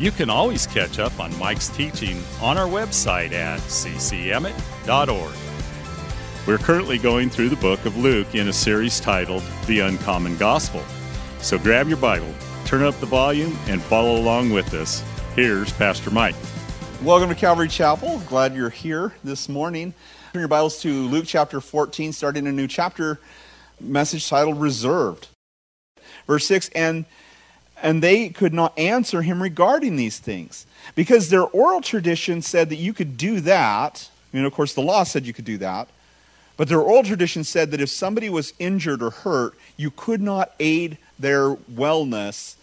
you can always catch up on Mike's teaching on our website at ccemmett.org. We're currently going through the book of Luke in a series titled The Uncommon Gospel. So grab your Bible, turn up the volume, and follow along with us. Here's Pastor Mike. Welcome to Calvary Chapel. Glad you're here this morning. Turn your Bibles to Luke chapter 14, starting a new chapter, message titled Reserved. Verse 6 And and they could not answer him regarding these things because their oral tradition said that you could do that. You know, of course, the law said you could do that. But their oral tradition said that if somebody was injured or hurt, you could not aid their wellness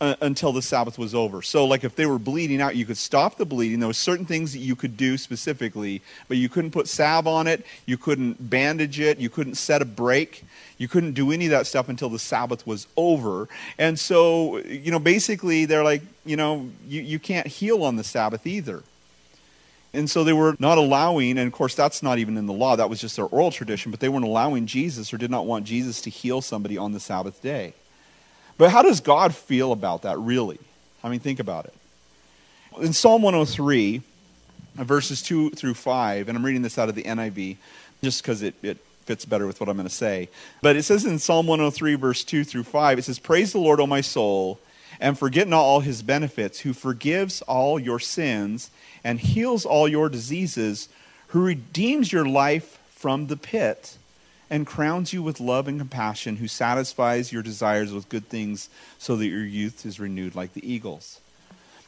uh, until the Sabbath was over. So, like if they were bleeding out, you could stop the bleeding. There were certain things that you could do specifically, but you couldn't put salve on it, you couldn't bandage it, you couldn't set a break, you couldn't do any of that stuff until the Sabbath was over. And so, you know, basically they're like, you know, you, you can't heal on the Sabbath either. And so they were not allowing, and of course that's not even in the law, that was just their oral tradition, but they weren't allowing Jesus or did not want Jesus to heal somebody on the Sabbath day. But how does God feel about that, really? I mean, think about it. In Psalm 103, verses 2 through 5, and I'm reading this out of the NIV just because it, it fits better with what I'm going to say. But it says in Psalm 103, verse 2 through 5, it says, Praise the Lord, O my soul, and forget not all his benefits, who forgives all your sins and heals all your diseases, who redeems your life from the pit and crowns you with love and compassion, who satisfies your desires with good things so that your youth is renewed like the eagles.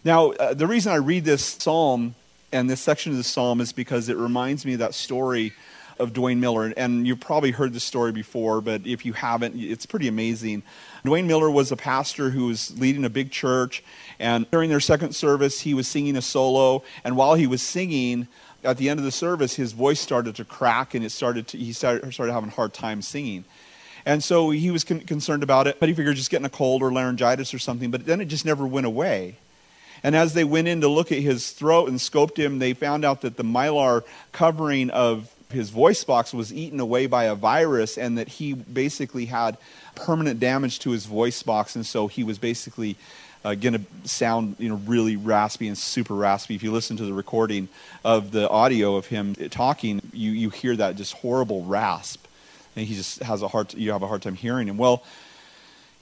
Now, uh, the reason I read this psalm and this section of the psalm is because it reminds me of that story of Duane Miller. And you've probably heard this story before, but if you haven't, it's pretty amazing. Duane Miller was a pastor who was leading a big church, and during their second service, he was singing a solo. And while he was singing, at the end of the service, his voice started to crack and it started to, he started, started having a hard time singing. And so he was con- concerned about it, but he figured just getting a cold or laryngitis or something, but then it just never went away. And as they went in to look at his throat and scoped him, they found out that the mylar covering of his voice box was eaten away by a virus and that he basically had permanent damage to his voice box. And so he was basically uh, going to sound you know really raspy and super raspy. If you listen to the recording of the audio of him talking, you you hear that just horrible rasp, and he just has a hard you have a hard time hearing him. Well,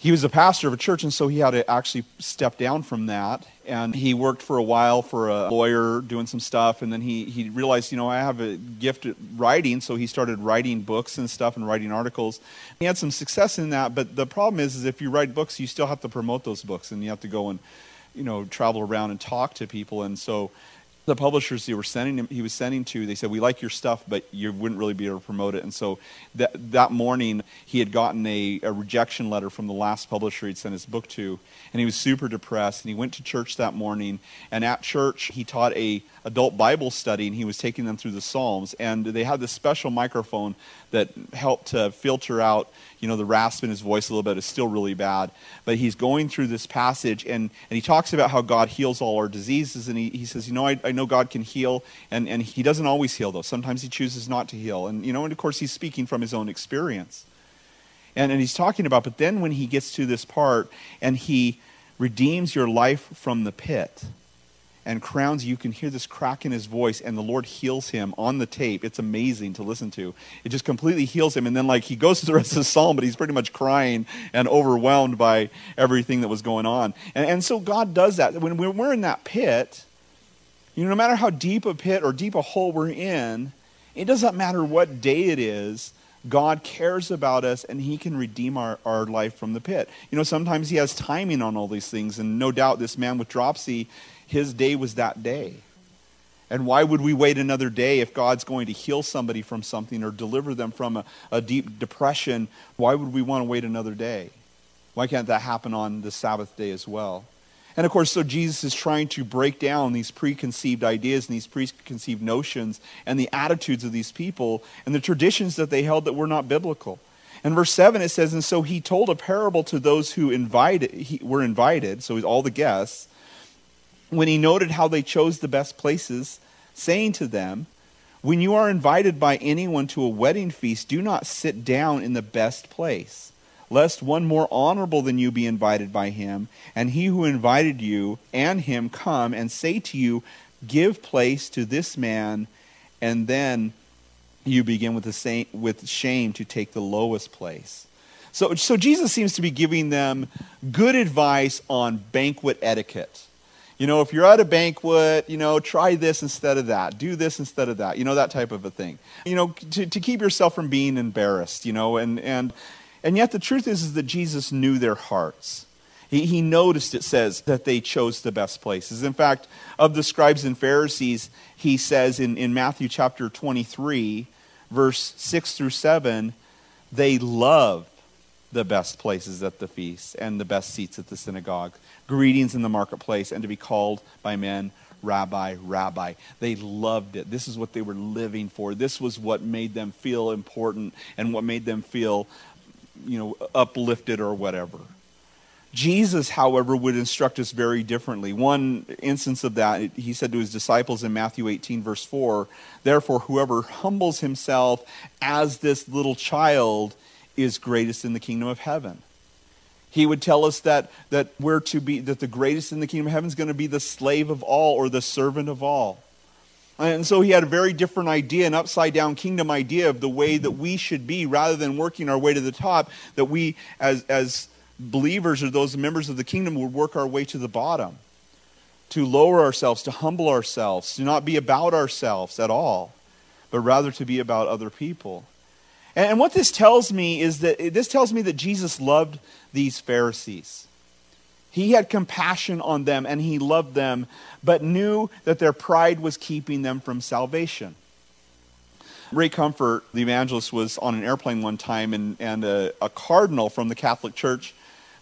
he was a pastor of a church, and so he had to actually step down from that. And he worked for a while for a lawyer doing some stuff, and then he, he realized, you know, I have a gift at writing, so he started writing books and stuff and writing articles. He had some success in that, but the problem is, is if you write books, you still have to promote those books, and you have to go and, you know, travel around and talk to people. And so the publishers he, were sending him, he was sending to, they said, We like your stuff, but you wouldn't really be able to promote it. And so that, that morning, he had gotten a, a rejection letter from the last publisher he'd sent his book to, and he was super depressed. And he went to church that morning, and at church, he taught a adult Bible study, and he was taking them through the Psalms. And they had this special microphone that helped to filter out you know, the rasp in his voice a little bit is still really bad. But he's going through this passage and, and he talks about how God heals all our diseases. And he, he says, you know, I know God can heal. And, and he doesn't always heal, though. Sometimes he chooses not to heal. And, you know, and of course, he's speaking from his own experience. And, and he's talking about, but then when he gets to this part and he redeems your life from the pit and crowns you can hear this crack in his voice and the lord heals him on the tape it's amazing to listen to it just completely heals him and then like he goes to the rest of the psalm but he's pretty much crying and overwhelmed by everything that was going on and, and so god does that when we're in that pit you know no matter how deep a pit or deep a hole we're in it doesn't matter what day it is God cares about us and He can redeem our, our life from the pit. You know, sometimes He has timing on all these things, and no doubt this man with dropsy, his day was that day. And why would we wait another day if God's going to heal somebody from something or deliver them from a, a deep depression? Why would we want to wait another day? Why can't that happen on the Sabbath day as well? And of course, so Jesus is trying to break down these preconceived ideas and these preconceived notions and the attitudes of these people and the traditions that they held that were not biblical. In verse 7, it says, And so he told a parable to those who invited, he, were invited, so all the guests, when he noted how they chose the best places, saying to them, When you are invited by anyone to a wedding feast, do not sit down in the best place, lest one more honorable than you be invited by him, and he who invited you and him come and say to you, Give place to this man, and then you begin with, the same, with shame to take the lowest place. So, so Jesus seems to be giving them good advice on banquet etiquette. You know, if you're at a banquet, you know, try this instead of that. Do this instead of that. You know, that type of a thing. You know, to, to keep yourself from being embarrassed, you know, and, and, and yet the truth is, is that Jesus knew their hearts. He, he noticed, it says, that they chose the best places. In fact, of the scribes and Pharisees, he says in, in Matthew chapter 23, verse 6 through 7, they love the best places at the feast and the best seats at the synagogue, greetings in the marketplace, and to be called by men rabbi, rabbi. They loved it. This is what they were living for. This was what made them feel important and what made them feel, you know, uplifted or whatever. Jesus, however, would instruct us very differently. One instance of that, he said to his disciples in Matthew 18, verse 4 Therefore, whoever humbles himself as this little child is greatest in the kingdom of heaven. He would tell us that, that we're to be, that the greatest in the kingdom of heaven is going to be the slave of all or the servant of all. And so he had a very different idea, an upside down kingdom idea of the way that we should be rather than working our way to the top, that we, as, as believers or those members of the kingdom would work our way to the bottom, to lower ourselves, to humble ourselves, to not be about ourselves at all, but rather to be about other people. And what this tells me is that this tells me that Jesus loved these Pharisees. He had compassion on them and he loved them, but knew that their pride was keeping them from salvation. Ray Comfort, the evangelist, was on an airplane one time, and, and a, a cardinal from the Catholic Church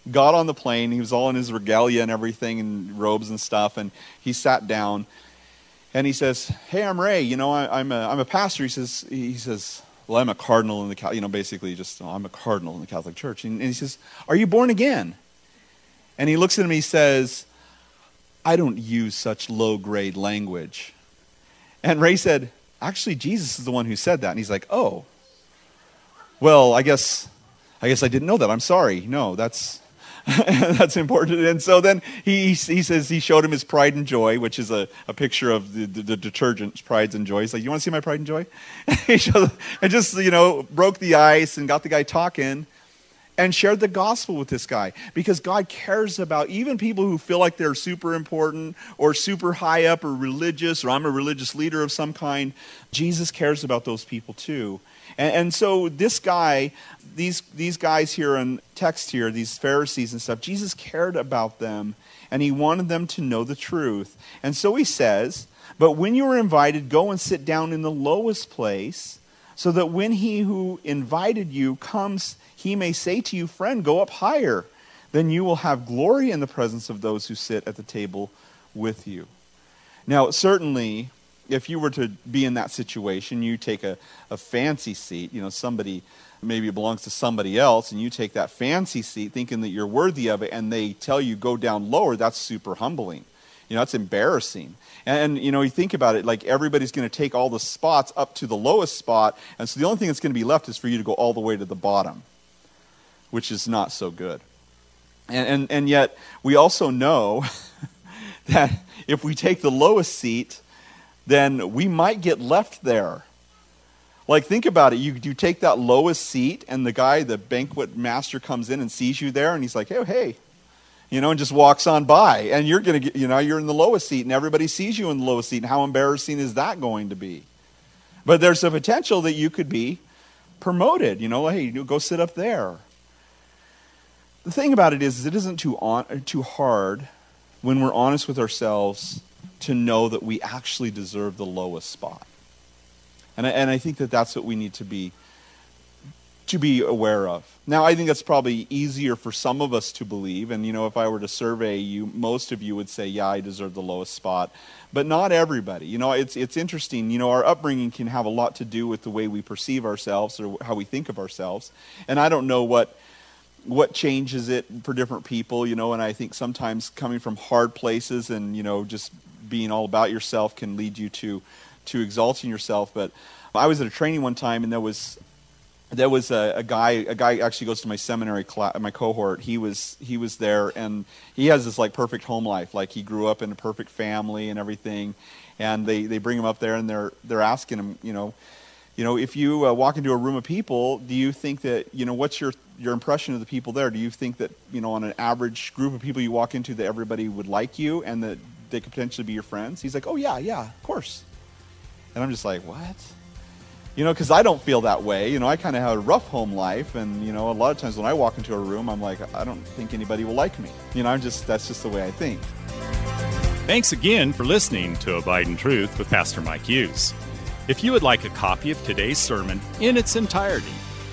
got on the plane. He was all in his regalia and everything, and robes and stuff. And he sat down, and he says, "Hey, I'm Ray. You know, I, am a I'm a pastor." He says, "He says, well, I'm a cardinal in the you know basically just oh, I'm a cardinal in the Catholic Church." And, and he says, "Are you born again?" And he looks at him. He says, "I don't use such low grade language." And Ray said, "Actually, Jesus is the one who said that." And he's like, "Oh." Well, I guess I guess I didn't know that. I'm sorry. No, that's that's important. And so then he, he says he showed him his pride and joy, which is a, a picture of the, the, the detergent, Pride and Joy. He's like, You want to see my pride and joy? and just, you know, broke the ice and got the guy talking and shared the gospel with this guy because God cares about even people who feel like they're super important or super high up or religious or I'm a religious leader of some kind. Jesus cares about those people too. And, and so this guy, these, these guys here in text here, these Pharisees and stuff, Jesus cared about them and he wanted them to know the truth. And so he says, But when you are invited, go and sit down in the lowest place, so that when he who invited you comes, he may say to you, Friend, go up higher. Then you will have glory in the presence of those who sit at the table with you. Now, certainly, if you were to be in that situation, you take a, a fancy seat, you know, somebody maybe it belongs to somebody else, and you take that fancy seat thinking that you're worthy of it, and they tell you go down lower, that's super humbling. You know, that's embarrassing. And, and you know, you think about it, like everybody's going to take all the spots up to the lowest spot, and so the only thing that's going to be left is for you to go all the way to the bottom, which is not so good. And, and, and yet, we also know that if we take the lowest seat, then we might get left there. Like, think about it. You, you take that lowest seat, and the guy, the banquet master, comes in and sees you there, and he's like, hey, hey, you know, and just walks on by. And you're going to get, you know, you're in the lowest seat, and everybody sees you in the lowest seat. And how embarrassing is that going to be? But there's a potential that you could be promoted. You know, hey, go sit up there. The thing about it is, is it isn't too, on, too hard when we're honest with ourselves to know that we actually deserve the lowest spot. And I, and I think that that's what we need to be to be aware of. Now, I think that's probably easier for some of us to believe. And, you know, if I were to survey you, most of you would say, yeah, I deserve the lowest spot. But not everybody. You know, it's, it's interesting. You know, our upbringing can have a lot to do with the way we perceive ourselves or how we think of ourselves. And I don't know what what changes it for different people, you know, and I think sometimes coming from hard places and, you know, just being all about yourself can lead you to to exalting yourself. But I was at a training one time and there was there was a, a, guy a guy actually goes to my seminary class my cohort. He was he was there and he has this like perfect home life. Like he grew up in a perfect family and everything. And they they bring him up there and they're they're asking him you know you know if you uh, walk into a room of people do you think that you know what's your your impression of the people there do you think that you know on an average group of people you walk into that everybody would like you and that they could potentially be your friends he's like oh yeah yeah of course and i'm just like what you know, because I don't feel that way. You know, I kind of have a rough home life, and you know, a lot of times when I walk into a room, I'm like, I don't think anybody will like me. You know, I'm just that's just the way I think. Thanks again for listening to Abide in Truth with Pastor Mike Hughes. If you would like a copy of today's sermon in its entirety,